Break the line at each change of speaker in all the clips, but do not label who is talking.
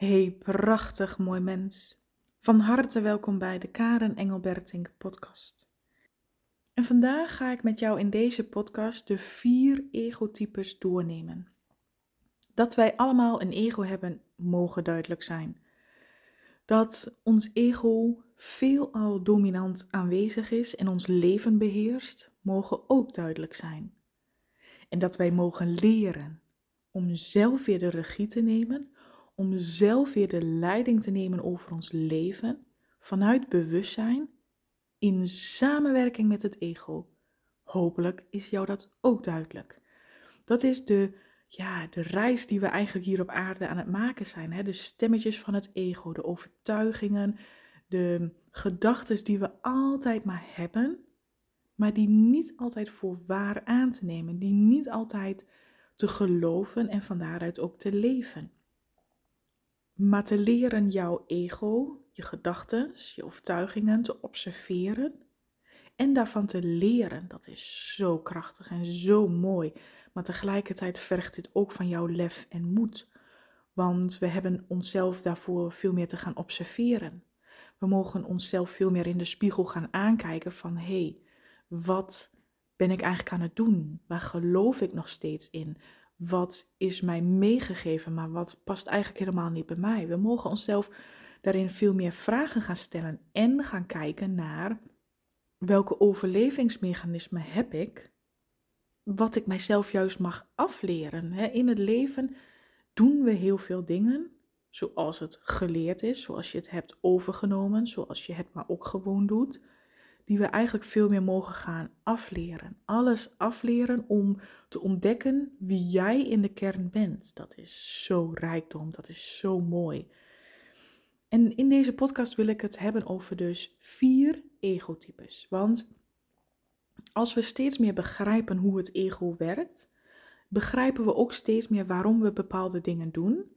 Hey, prachtig mooi mens. Van harte welkom bij de Karen Engelbertink podcast. En vandaag ga ik met jou in deze podcast de vier egotypes doornemen. Dat wij allemaal een ego hebben, mogen duidelijk zijn. Dat ons ego veelal dominant aanwezig is en ons leven beheerst, mogen ook duidelijk zijn. En dat wij mogen leren om zelf weer de regie te nemen om zelf weer de leiding te nemen over ons leven vanuit bewustzijn in samenwerking met het ego. Hopelijk is jou dat ook duidelijk. Dat is de, ja, de reis die we eigenlijk hier op aarde aan het maken zijn. Hè? De stemmetjes van het ego, de overtuigingen, de gedachten die we altijd maar hebben, maar die niet altijd voor waar aan te nemen, die niet altijd te geloven en van daaruit ook te leven. Maar te leren jouw ego, je gedachten, je overtuigingen te observeren en daarvan te leren, dat is zo krachtig en zo mooi. Maar tegelijkertijd vergt dit ook van jouw lef en moed. Want we hebben onszelf daarvoor veel meer te gaan observeren. We mogen onszelf veel meer in de spiegel gaan aankijken van hé, hey, wat ben ik eigenlijk aan het doen? Waar geloof ik nog steeds in? Wat is mij meegegeven, maar wat past eigenlijk helemaal niet bij mij. We mogen onszelf daarin veel meer vragen gaan stellen en gaan kijken naar welke overlevingsmechanismen heb ik, wat ik mijzelf juist mag afleren. In het leven doen we heel veel dingen zoals het geleerd is, zoals je het hebt overgenomen, zoals je het maar ook gewoon doet die we eigenlijk veel meer mogen gaan afleren. Alles afleren om te ontdekken wie jij in de kern bent. Dat is zo rijkdom, dat is zo mooi. En in deze podcast wil ik het hebben over dus vier egotypes. Want als we steeds meer begrijpen hoe het ego werkt, begrijpen we ook steeds meer waarom we bepaalde dingen doen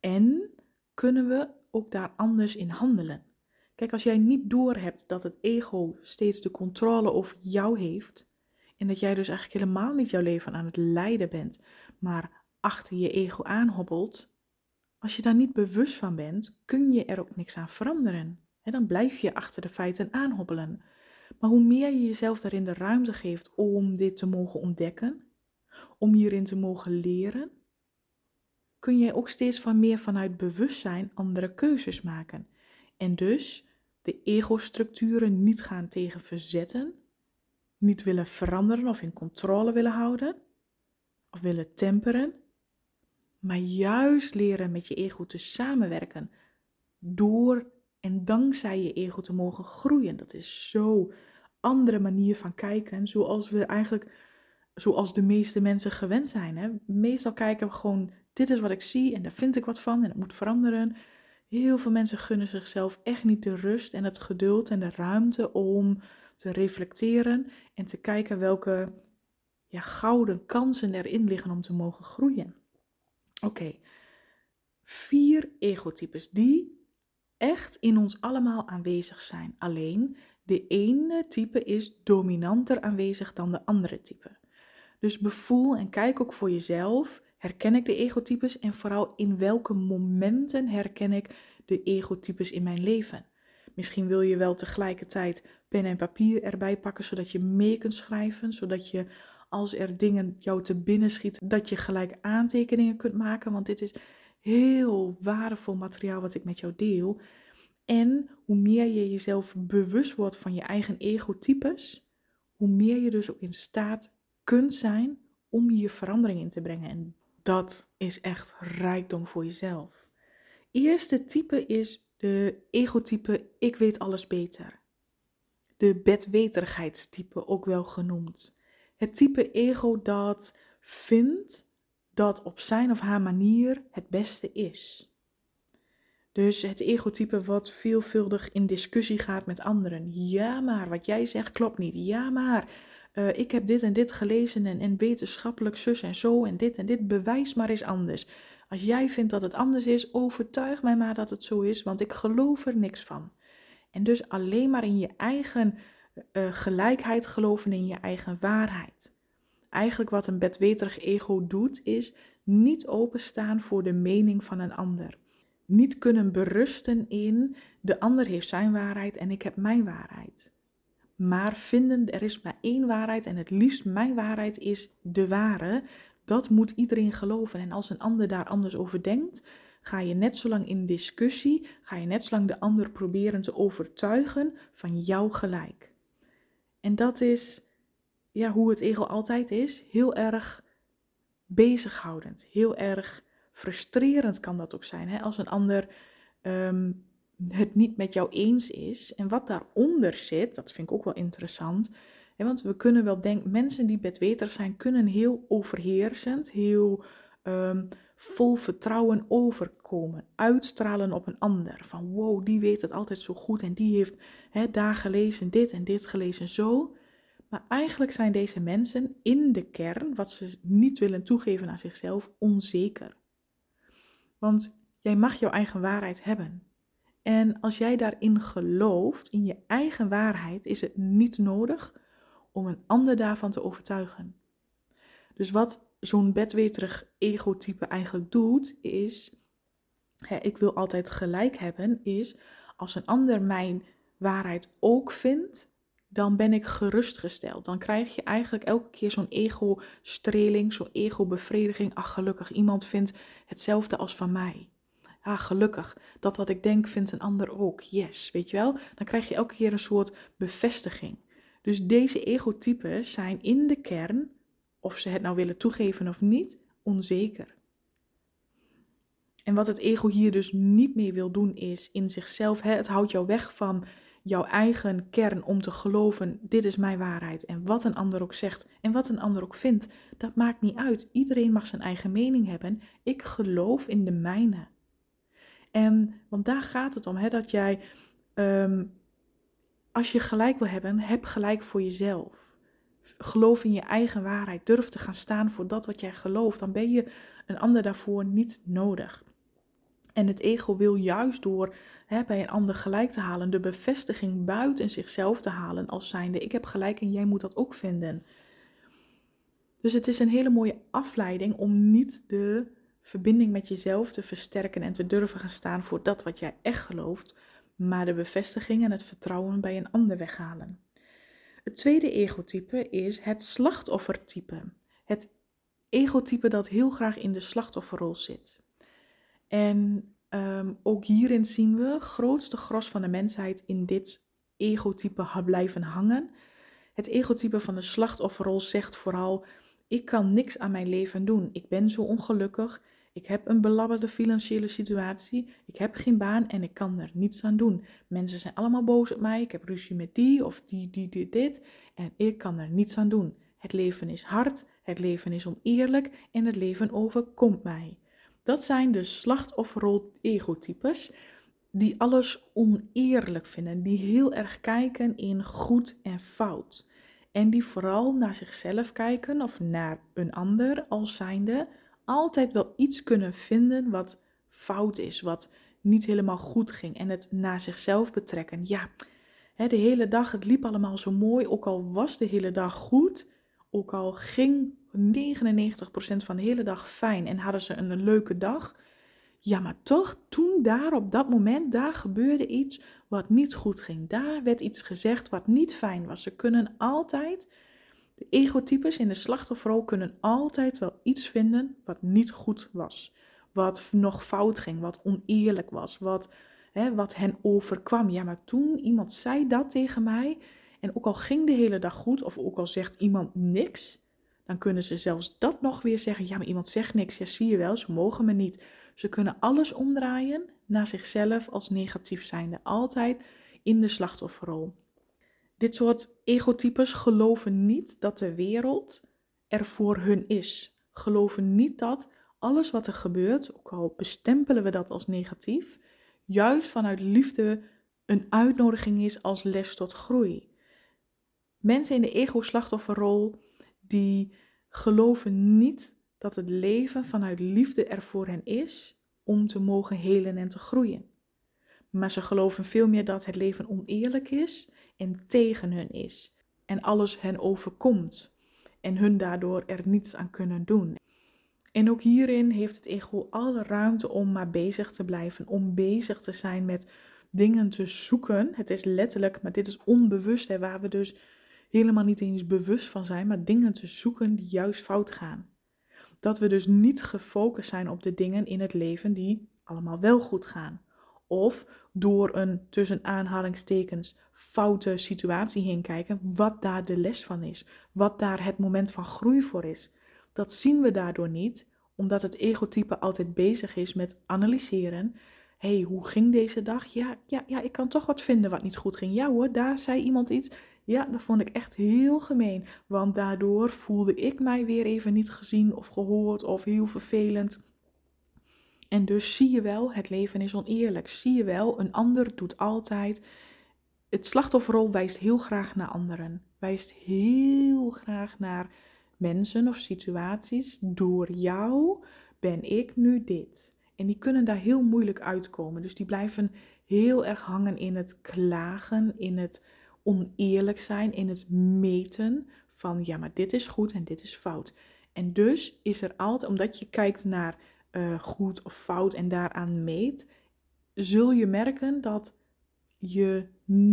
en kunnen we ook daar anders in handelen. Kijk, als jij niet doorhebt dat het ego steeds de controle over jou heeft en dat jij dus eigenlijk helemaal niet jouw leven aan het leiden bent, maar achter je ego aanhobbelt, als je daar niet bewust van bent, kun je er ook niks aan veranderen. En dan blijf je achter de feiten aanhobbelen. Maar hoe meer je jezelf daarin de ruimte geeft om dit te mogen ontdekken, om hierin te mogen leren, kun je ook steeds van meer vanuit bewustzijn andere keuzes maken. En dus de ego-structuren niet gaan tegen verzetten, niet willen veranderen of in controle willen houden, of willen temperen, maar juist leren met je ego te samenwerken, door en dankzij je ego te mogen groeien. Dat is zo andere manier van kijken, zoals we eigenlijk, zoals de meeste mensen gewend zijn. Hè? Meestal kijken we gewoon, dit is wat ik zie en daar vind ik wat van en het moet veranderen. Heel veel mensen gunnen zichzelf echt niet de rust en het geduld en de ruimte om te reflecteren en te kijken welke ja, gouden kansen erin liggen om te mogen groeien. Oké, vier egotypes die echt in ons allemaal aanwezig zijn. Alleen de ene type is dominanter aanwezig dan de andere type. Dus bevoel en kijk ook voor jezelf Herken ik de egotypes en vooral in welke momenten herken ik de egotypes in mijn leven? Misschien wil je wel tegelijkertijd pen en papier erbij pakken zodat je mee kunt schrijven, zodat je als er dingen jou te binnen schieten, dat je gelijk aantekeningen kunt maken, want dit is heel waardevol materiaal wat ik met jou deel. En hoe meer je jezelf bewust wordt van je eigen egotypes, hoe meer je dus ook in staat kunt zijn om hier verandering in te brengen. En dat is echt rijkdom voor jezelf. Eerste type is de egotype ik weet alles beter. De bedweterigheidstype ook wel genoemd. Het type ego dat vindt dat op zijn of haar manier het beste is. Dus het egotype wat veelvuldig in discussie gaat met anderen. Ja, maar wat jij zegt klopt niet. Ja, maar uh, ik heb dit en dit gelezen en, en wetenschappelijk zus en zo en dit en dit, bewijs maar eens anders. Als jij vindt dat het anders is, overtuig mij maar dat het zo is, want ik geloof er niks van. En dus alleen maar in je eigen uh, gelijkheid geloven, in je eigen waarheid. Eigenlijk wat een bedweterig ego doet, is niet openstaan voor de mening van een ander. niet kunnen berusten in de ander heeft zijn waarheid en ik heb mijn waarheid. Maar vinden er is maar één waarheid en het liefst mijn waarheid is de ware. Dat moet iedereen geloven. En als een ander daar anders over denkt, ga je net zo lang in discussie, ga je net zo lang de ander proberen te overtuigen van jouw gelijk. En dat is ja, hoe het ego altijd is, heel erg bezighoudend, heel erg frustrerend kan dat ook zijn. Hè? Als een ander ehm, het niet met jou eens is. En wat daaronder zit, dat vind ik ook wel interessant. Want we kunnen wel denken, mensen die bedweterig zijn, kunnen heel overheersend, heel ehm, vol vertrouwen overkomen. Uitstralen op een ander. Van wow, die weet het altijd zo goed en die heeft hè, daar gelezen dit en dit gelezen zo. Maar eigenlijk zijn deze mensen in de kern, wat ze niet willen toegeven aan zichzelf, onzeker. Want jij mag jouw eigen waarheid hebben. En als jij daarin gelooft, in je eigen waarheid, is het niet nodig om een ander daarvan te overtuigen. Dus wat zo'n bedweterig egotype eigenlijk doet, is, hè, ik wil altijd gelijk hebben, is als een ander mijn waarheid ook vindt, dan ben ik gerustgesteld. Dan krijg je eigenlijk elke keer zo'n ego-streling, zo'n ego-bevrediging. Ach, gelukkig, iemand vindt hetzelfde als van mij. Ah, gelukkig, dat wat ik denk vindt een ander ook. Yes, weet je wel? Dan krijg je elke keer een soort bevestiging. Dus deze egotypes zijn in de kern, of ze het nou willen toegeven of niet, onzeker. En wat het ego hier dus niet meer wil doen is in zichzelf, hè, het houdt jou weg van jouw eigen kern om te geloven, dit is mijn waarheid. En wat een ander ook zegt en wat een ander ook vindt, dat maakt niet uit. Iedereen mag zijn eigen mening hebben. Ik geloof in de mijne. En, want daar gaat het om, hè, dat jij, ehm, als je gelijk wil hebben, heb gelijk voor jezelf. Geloof in je eigen waarheid. Durf te gaan staan voor dat wat jij gelooft. Dan ben je een ander daarvoor niet nodig. En het ego wil juist door hè, bij een ander gelijk te halen, de bevestiging buiten zichzelf te halen als zijnde ik heb gelijk en jij moet dat ook vinden. Dus het is een hele mooie afleiding om niet de verbinding met jezelf te versterken en te durven gaan staan voor dat wat jij echt gelooft, maar de bevestiging en het vertrouwen bij een ander weghalen. Het tweede egotype is het slachtoffertype. Het egotype dat heel graag in de slachtofferrol zit. En um, ook hierin zien we grootste gros van de mensheid in dit egotype blijven hangen. Het egotype van de slachtofferrol zegt vooral: ik kan niks aan mijn leven doen. Ik ben zo ongelukkig. Ik heb een belabberde financiële situatie. Ik heb geen baan en ik kan er niets aan doen. Mensen zijn allemaal boos op mij. Ik heb ruzie met die of die, die, die, dit. En ik kan er niets aan doen. Het leven is hard. Het leven is oneerlijk. En het leven overkomt mij. Dat zijn de slachtofferrol-egotypes die alles oneerlijk vinden, die heel erg kijken in goed en fout. En die vooral naar zichzelf kijken of naar een ander als zijnde altijd wel iets kunnen vinden wat fout is, wat niet helemaal goed ging en het naar zichzelf betrekken. Ja, de hele dag, het liep allemaal zo mooi, ook al was de hele dag goed, ook al ging 99% van de hele dag fijn en hadden ze een, leuke dag. Ja, maar toch, toen daar op dat moment, daar gebeurde iets wat niet goed ging. Daar werd iets gezegd wat niet fijn was. Ze kunnen altijd, de egotypes in de slachtofferrol kunnen altijd wel iets vinden wat niet goed was. Wat nog fout ging, wat oneerlijk was, wat, hè, wat hen overkwam. Ja, maar toen iemand zei dat tegen mij, en ook al ging de hele dag goed, of ook al zegt iemand niks, dan kunnen ze zelfs dat nog weer zeggen. Ja, maar iemand zegt niks. Ja, zie je wel, ze mogen me niet. Ze kunnen alles omdraaien naar zichzelf als negatief zijnde. Altijd in de slachtofferrol. Dit soort egotypes geloven niet dat de wereld er voor hun is. Geloven niet dat alles wat er gebeurt, ook al bestempelen we dat als negatief, juist vanuit liefde een uitnodiging is als les tot groei. Mensen in de ego-slachtofferrol die geloven niet dat het leven vanuit liefde er voor hen is om te mogen helen en te groeien. Maar ze geloven veel meer dat het leven oneerlijk is en tegen hun is en alles hen overkomt en hun daardoor er niets aan kunnen doen. En ook hierin heeft het ego alle ruimte om maar bezig te blijven, om bezig te zijn met dingen te zoeken. Het is letterlijk, maar dit is onbewust, hè, waar we dus helemaal niet eens bewust van zijn, maar dingen te zoeken die juist fout gaan. Dat we dus niet gefocust zijn op de dingen in het leven die allemaal wel goed gaan. Of door een tussen aanhalingstekens foute situatie heen kijken, wat daar de les van is, wat daar het moment van groei voor is. Dat zien we daardoor niet, omdat het egotype altijd bezig is met analyseren. Hé, hey, hoe ging deze dag? Ja, ja, ja, ik kan toch wat vinden wat niet goed ging. Ja hoor, daar zei iemand iets. Ja, dat vond ik echt heel gemeen, want daardoor voelde ik mij weer even niet gezien of gehoord of heel vervelend. En dus zie je wel, het leven is oneerlijk. Zie je wel, een ander doet altijd. Het slachtofferrol wijst heel graag naar anderen. Wijst heel graag naar mensen of situaties. Door jou ben ik nu dit. En die kunnen daar heel moeilijk uitkomen. Dus die blijven heel erg hangen in het klagen, in het oneerlijk zijn, in het meten van ja, maar dit is goed en dit is fout. En dus is er altijd, omdat je kijkt naar uh, goed of fout en daaraan meet, zul je merken dat je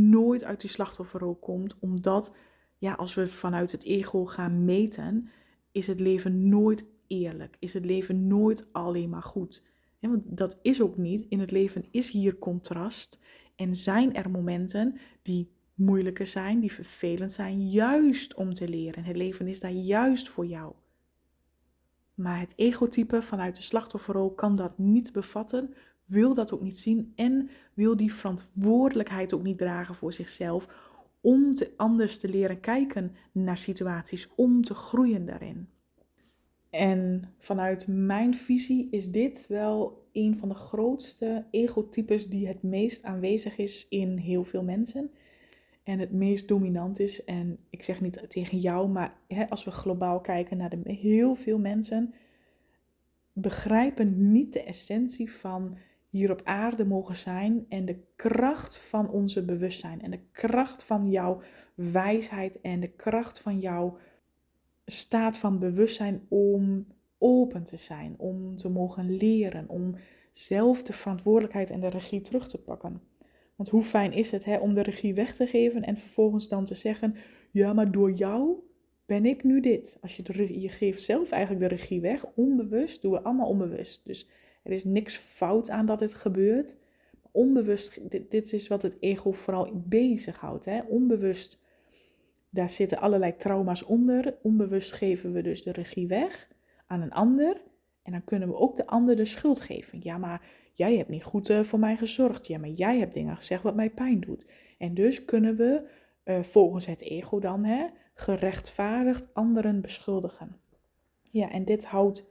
nooit uit die slachtofferrol komt, omdat ja, als we vanuit het ego gaan meten, is het leven nooit eerlijk, is het leven nooit alleen maar goed. Ja, want dat is ook niet. In het leven is hier contrast en zijn er momenten die moeilijker zijn, die vervelend zijn, juist om te leren. Het leven is daar juist voor jou. Maar het egotype vanuit de slachtofferrol kan dat niet bevatten, wil dat ook niet zien en wil die verantwoordelijkheid ook niet dragen voor zichzelf om te anders te leren kijken naar situaties, om te groeien daarin. En vanuit mijn visie is dit wel een van de grootste egotypes die het meest aanwezig is in heel veel mensen. En het meest dominant is. En ik zeg niet tegen jou, maar hè, als we globaal kijken naar de, heel veel mensen, begrijpen niet de essentie van hier op aarde mogen zijn en de kracht van onze bewustzijn en de kracht van jouw wijsheid en de kracht van jouw staat van bewustzijn om open te zijn, om te mogen leren, om zelf de verantwoordelijkheid en de regie terug te pakken. Want hoe fijn is het hè, om de regie weg te geven en vervolgens dan te zeggen: Ja, maar door jou ben ik nu dit. Als je, je geeft zelf eigenlijk de regie weg, onbewust, doen we allemaal onbewust. Dus er is niks fout aan dat dit gebeurt. Onbewust, dit, is wat het ego vooral bezighoudt. Hè? Onbewust, daar zitten allerlei trauma's onder. Onbewust geven we dus de regie weg aan een ander. En dan kunnen we ook de ander de schuld geven. Ja, maar jij hebt niet goed uh, voor mij gezorgd. Ja, maar jij hebt dingen gezegd wat mij pijn doet. En dus kunnen we uh, volgens het ego dan hè, gerechtvaardigd anderen beschuldigen. Ja, en dit houdt,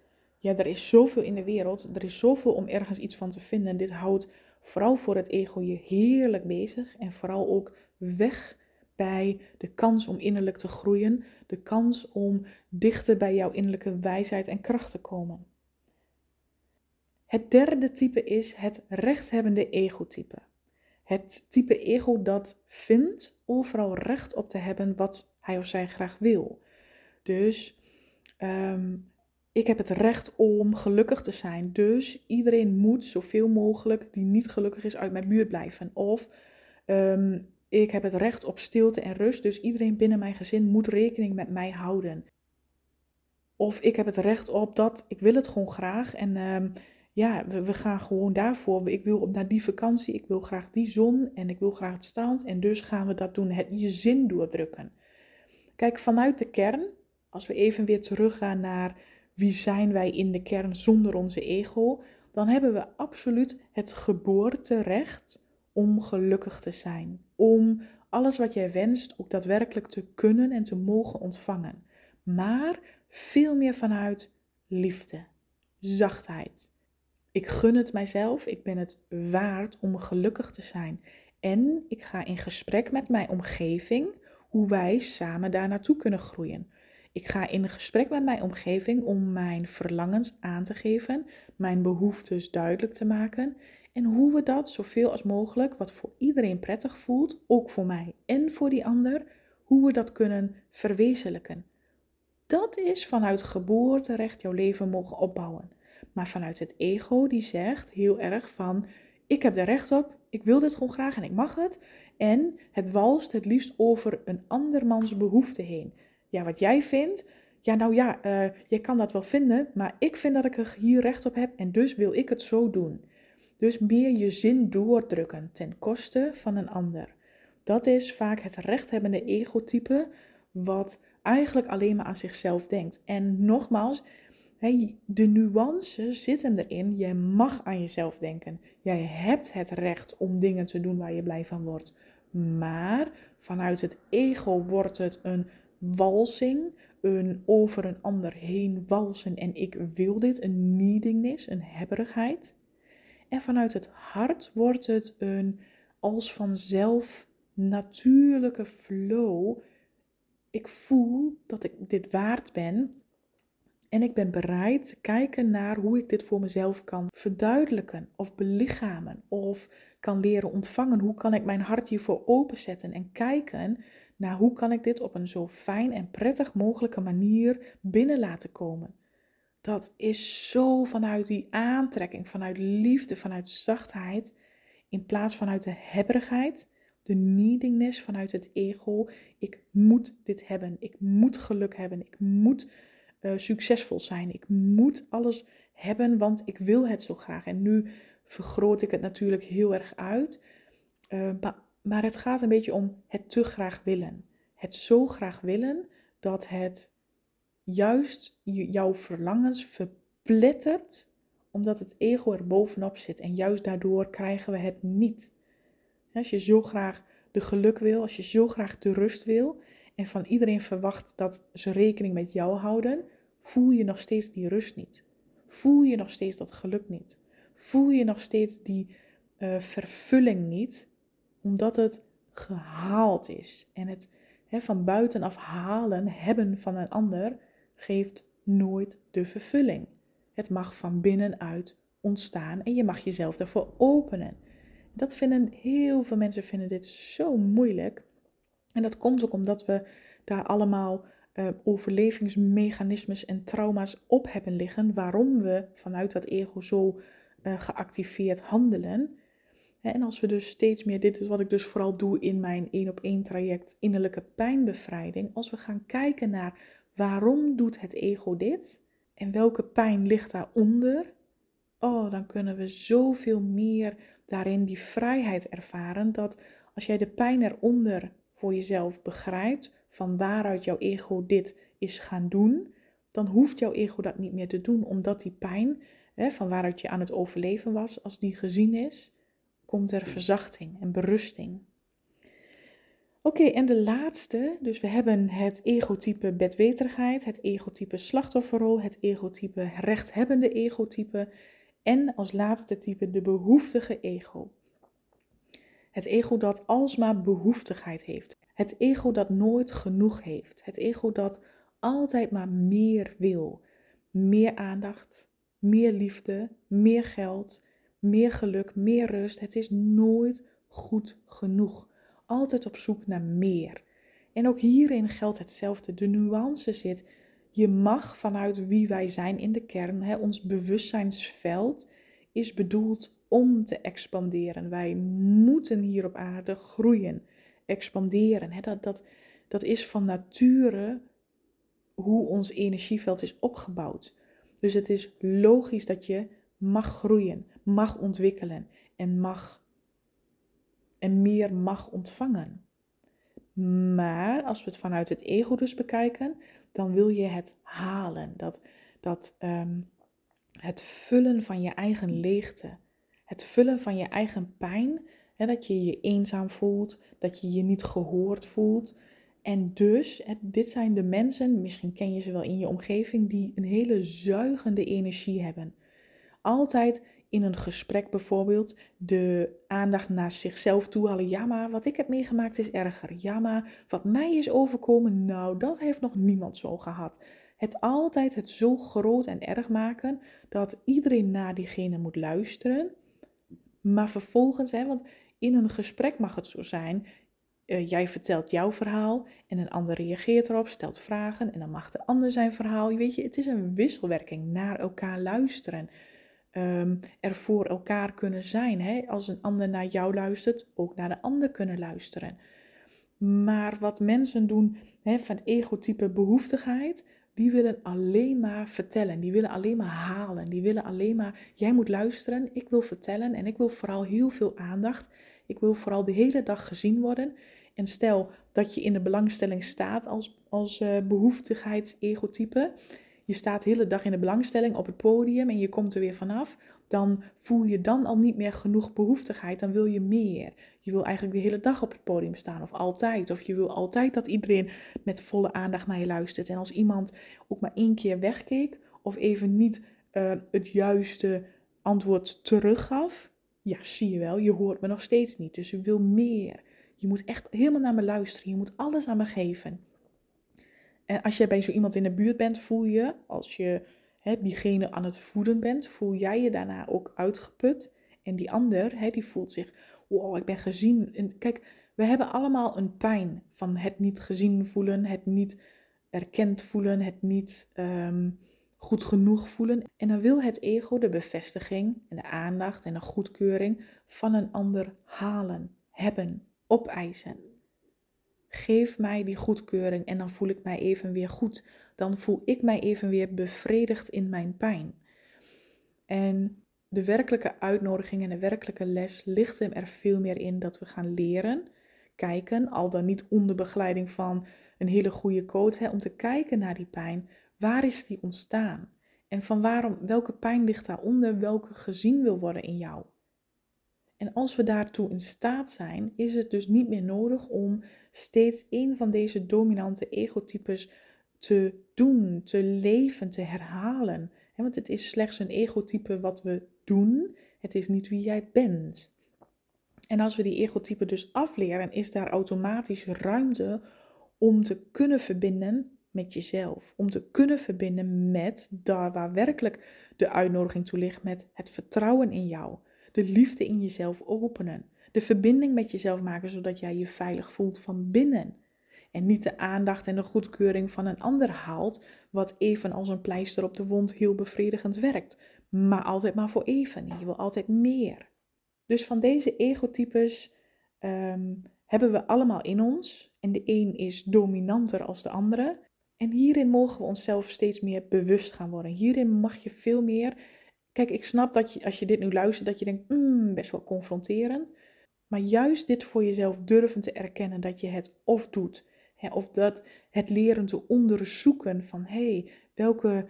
ja, er is zoveel in de wereld, er is zoveel om ergens iets van te vinden. Dit houdt vooral voor het ego je heerlijk bezig en vooral ook weg bij de kans om innerlijk te groeien, de kans om dichter bij jouw innerlijke wijsheid en kracht te komen. Het derde type is het rechthebbende egotype. Het type ego dat vindt overal recht op te hebben wat hij of zij graag wil. Dus ehm, ik heb het recht om gelukkig te zijn. Dus iedereen moet zoveel mogelijk die niet gelukkig is uit mijn buurt blijven. Of ehm, ik heb het recht op stilte en rust. Dus iedereen binnen mijn gezin moet rekening met mij houden. Of ik heb het recht op dat, ik wil het gewoon graag. En um, ja, we, gaan gewoon daarvoor. Ik wil naar die vakantie, ik wil graag die zon en ik wil graag het strand. En dus gaan we dat doen, het je zin doordrukken. Kijk, vanuit de kern, als we even weer teruggaan naar wie zijn wij in de kern zonder onze ego, dan hebben we absoluut het geboorterecht om gelukkig te zijn. Om alles wat jij wenst ook daadwerkelijk te kunnen en te mogen ontvangen. Maar veel meer vanuit liefde, zachtheid. Ik gun het mijzelf, ik ben het waard om gelukkig te zijn. En ik ga in gesprek met mijn omgeving hoe wij samen daar naartoe kunnen groeien. Ik ga in gesprek met mijn omgeving om mijn verlangens aan te geven, mijn behoeftes duidelijk te maken en hoe we dat zoveel als mogelijk, wat voor iedereen prettig voelt, ook voor mij en voor die ander, hoe we dat kunnen verwezenlijken. Dat is vanuit geboorterecht jouw leven mogen opbouwen. Maar vanuit het ego die zegt heel erg van, ik heb er recht op, ik wil dit gewoon graag en ik mag het. En het walst het liefst over een andermans behoefte heen. Ja, wat jij vindt, ja nou ja, uh, jij kan dat wel vinden, maar ik vind dat ik er hier recht op heb en dus wil ik het zo doen. Dus meer je zin doordrukken ten koste van een ander. Dat is vaak het rechthebbende egotype wat eigenlijk alleen maar aan zichzelf denkt. En nogmaals, de nuance zit hem erin. Jij mag aan jezelf denken. Jij hebt het recht om dingen te doen waar je blij van wordt. Maar vanuit het ego wordt het een walsing, een over een ander heen walsen. En ik wil dit, een needingness, een hebberigheid. En vanuit het hart wordt het een als vanzelf natuurlijke flow. Ik voel dat ik dit waard ben. En ik ben bereid te kijken naar hoe ik dit voor mezelf kan verduidelijken of belichamen. Of kan leren ontvangen. Hoe kan ik mijn hart hiervoor openzetten en kijken naar hoe kan ik dit op een zo fijn en prettig mogelijke manier binnen laten komen. Dat is zo vanuit die aantrekking, vanuit liefde, vanuit zachtheid, in plaats vanuit de hebberigheid, de needingness vanuit het ego. Ik moet dit hebben, ik moet geluk hebben, ik moet uh, succesvol zijn, ik moet alles hebben, want ik wil het zo graag. En nu vergroot ik het natuurlijk heel erg uit, maar, maar het gaat een beetje om het te graag willen. Het zo graag willen dat het juist jouw verlangens verplettert, omdat het ego er bovenop zit. En juist daardoor krijgen we het niet. Als je zo graag de geluk wil, als je zo graag de rust wil en van iedereen verwacht dat ze rekening met jou houden, voel je nog steeds die rust niet. Voel je nog steeds dat geluk niet. Voel je nog steeds die uh, vervulling niet, omdat het gehaald is. En het hè, van buitenaf halen, hebben van een ander, geeft nooit de vervulling. Het mag van binnenuit ontstaan en je mag jezelf daarvoor openen. Dat vinden heel veel mensen vinden dit zo moeilijk. En dat komt ook omdat we daar allemaal uh, overlevingsmechanismes en trauma's op hebben liggen, waarom we vanuit dat ego zo uh, geactiveerd handelen. En als we dus steeds meer, dit is wat ik dus vooral doe in mijn één op één traject innerlijke pijnbevrijding, als we gaan kijken naar waarom doet het ego dit en welke pijn ligt daaronder, oh, dan kunnen we zoveel meer daarin die vrijheid ervaren dat als jij de pijn eronder voor jezelf begrijpt, van waaruit jouw ego dit is gaan doen, dan hoeft jouw ego dat niet meer te doen, omdat die pijn, hè, van waaruit je aan het overleven was, als die gezien is, komt er verzachting en berusting. Oké, en de laatste, dus we hebben het egotype bedweterigheid, het egotype slachtofferrol, het egotype rechthebbende egotype en als laatste type de behoeftige ego. Het ego dat alsmaar behoeftigheid heeft. Het ego dat nooit genoeg heeft. Het ego dat altijd maar meer wil. Meer aandacht, meer liefde, meer geld, meer geluk, meer rust. Het is nooit goed genoeg. Altijd op zoek naar meer. En ook hierin geldt hetzelfde. De nuance zit. Je mag vanuit wie wij zijn in de kern, hè, ons bewustzijnsveld is bedoeld om te expanderen. Wij moeten hier op aarde groeien, expanderen. Hè. Dat, dat, dat is van nature hoe ons energieveld is opgebouwd. Dus het is logisch dat je mag groeien, mag ontwikkelen en mag en meer mag ontvangen. Maar als we het vanuit het ego dus bekijken, dan wil je het halen. Dat, dat ehm, het vullen van je eigen leegte, het vullen van je eigen pijn, dat je je eenzaam voelt, dat je je niet gehoord voelt. En dus, dit zijn de mensen, misschien ken je ze wel in je omgeving, die een hele zuigende energie hebben. Altijd in een gesprek bijvoorbeeld de aandacht naar zichzelf toe halen. Ja, maar wat ik heb meegemaakt is erger. Ja, maar wat mij is overkomen, nou, dat heeft nog niemand zo gehad. Het altijd het zo groot en erg maken dat iedereen naar diegene moet luisteren. Maar vervolgens, hè, want in een gesprek mag het zo zijn, eh, jij vertelt jouw verhaal en een ander reageert erop, stelt vragen en dan mag de ander zijn verhaal. Je weet je, het is een wisselwerking, naar elkaar luisteren. Um, er voor elkaar kunnen zijn. Hè? Als een ander naar jou luistert, ook naar de ander kunnen luisteren. Maar wat mensen doen hè, van egotype behoeftigheid, die willen alleen maar vertellen. Die willen alleen maar halen. Die willen alleen maar, jij moet luisteren, ik wil vertellen en ik wil vooral heel veel aandacht. Ik wil vooral de hele dag gezien worden. En stel dat je in de belangstelling staat als, als uh, behoeftigheids-egotype. Je staat de hele dag in de belangstelling op het podium en je komt er weer vanaf. Dan voel je dan al niet meer genoeg behoeftigheid. Dan wil je meer. Je wil eigenlijk de hele dag op het podium staan of altijd. Of je wil altijd dat iedereen met volle aandacht naar je luistert. En als iemand ook maar één keer wegkeek of even niet uh, het juiste antwoord teruggaf, ja, zie je wel, je hoort me nog steeds niet. Dus je wil meer. Je moet echt helemaal naar me luisteren. Je moet alles aan me geven. En als je bij zo iemand in de buurt bent, voel je, als je hè, diegene aan het voeden bent, voel jij je daarna ook uitgeput. En die ander, hè, die voelt zich, wow, ik ben gezien. En kijk, we hebben allemaal een pijn van het niet gezien voelen, het niet erkend voelen, het niet ehm, goed genoeg voelen. En dan wil het ego de bevestiging en de aandacht en de goedkeuring van een ander halen, hebben, opeisen. Geef mij die goedkeuring en dan voel ik mij even weer goed. Dan voel ik mij even weer bevredigd in mijn pijn. En de werkelijke uitnodiging en de werkelijke les ligt hem er veel meer in dat we gaan leren, kijken, al dan niet onder begeleiding van een hele goede coach, hè, om te kijken naar die pijn. Waar is die ontstaan? En van waarom, welke pijn ligt daaronder, welke gezien wil worden in jou? En als we daartoe in staat zijn, is het dus niet meer nodig om steeds een van deze dominante egotypes te doen, te leven, te herhalen. Want het is slechts een egotype wat we doen, het is niet wie jij bent. En als we die egotype dus afleren, is daar automatisch ruimte om te kunnen verbinden met jezelf. Om te kunnen verbinden met daar waar werkelijk de uitnodiging toe ligt, met het vertrouwen in jou de liefde in jezelf openen. De verbinding met jezelf maken zodat jij je veilig voelt van binnen. En niet de aandacht en de goedkeuring van een ander haalt, wat even als een pleister op de wond heel bevredigend werkt. Maar altijd maar voor even. Je wil altijd meer. Dus van deze egotypes um, hebben we allemaal in ons. En de een is dominanter als de andere. En hierin mogen we onszelf steeds meer bewust gaan worden. Hierin mag je veel meer Kijk, ik snap dat je, als je dit nu luistert, dat je denkt, mm, best wel confronterend. Maar juist dit voor jezelf durven te erkennen dat je het of doet, hè, of dat het leren te onderzoeken van, hé, hey, welke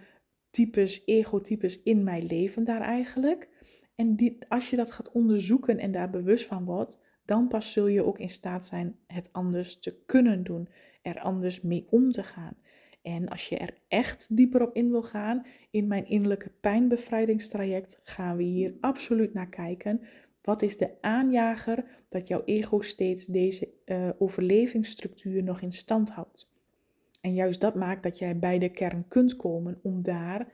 types, egotypes in mijn leven daar eigenlijk. En als je dat gaat onderzoeken en daar bewust van wordt, dan pas zul je ook in staat zijn het anders te kunnen doen, er anders mee om te gaan. En als je er echt dieper op in wil gaan, in mijn innerlijke pijnbevrijdingstraject gaan we hier absoluut naar kijken. Wat is de aanjager dat jouw ego steeds deze uh, overlevingsstructuur nog in stand houdt? En juist dat maakt dat jij bij de kern kunt komen om daar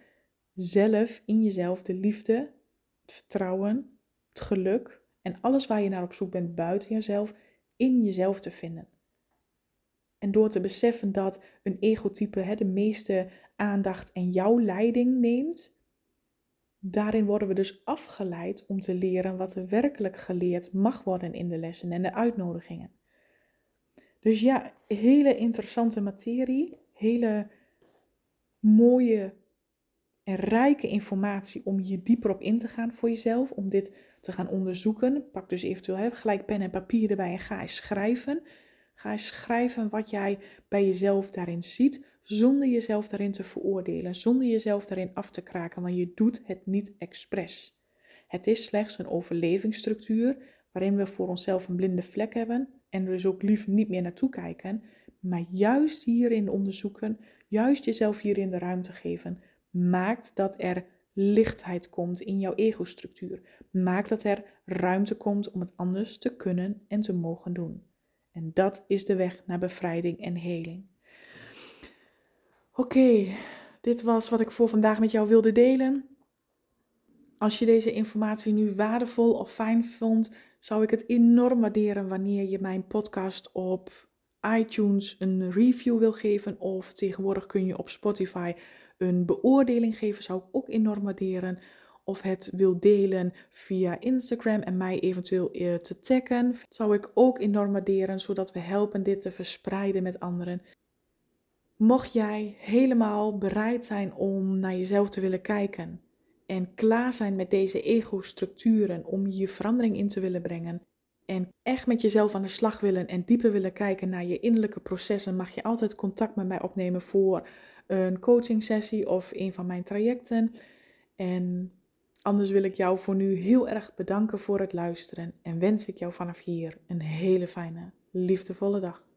zelf in jezelf de liefde, het vertrouwen, het geluk en alles waar je naar op zoek bent buiten jezelf, in jezelf te vinden. En door te beseffen dat een egotype de meeste aandacht en jouw leiding neemt, daarin worden we dus afgeleid om te leren wat er werkelijk geleerd mag worden in de lessen en de uitnodigingen. Dus ja, hele interessante materie, hele mooie en rijke informatie om hier dieper op in te gaan voor jezelf, om dit te gaan onderzoeken. Pak dus eventueel hè, gelijk pen en papier erbij en ga eens schrijven. Ga schrijven wat jij bij jezelf daarin ziet, zonder jezelf daarin te veroordelen, zonder jezelf daarin af te kraken, want je doet het niet expres. Het is slechts een overlevingsstructuur waarin we voor onszelf een blinde vlek hebben en dus ook liever niet meer naartoe kijken, maar juist hierin onderzoeken, juist jezelf hierin de ruimte geven, maakt dat er lichtheid komt in jouw ego-structuur. Maakt dat er ruimte komt om het anders te kunnen en te mogen doen. En dat is de weg naar bevrijding en heling. Oké, dit was wat ik voor vandaag met jou wilde delen. Als je deze informatie nu waardevol of fijn vond, zou ik het enorm waarderen wanneer je mijn podcast op iTunes een review wil geven. Of tegenwoordig kun je op Spotify een beoordeling geven, zou ik ook enorm waarderen. Of het wil delen via Instagram en mij eventueel eh, te taggen, zou ik ook enorm waarderen, zodat we helpen dit te verspreiden met anderen. Mocht jij helemaal bereid zijn om naar jezelf te willen kijken en klaar zijn met deze ego-structuren om je verandering in te willen brengen en echt met jezelf aan de slag willen en dieper willen kijken naar je innerlijke processen, mag je altijd contact met mij opnemen voor een coaching sessie of een van mijn trajecten. En anders wil ik jou voor nu heel erg bedanken voor het luisteren en wens ik jou vanaf hier een hele fijne, liefdevolle dag.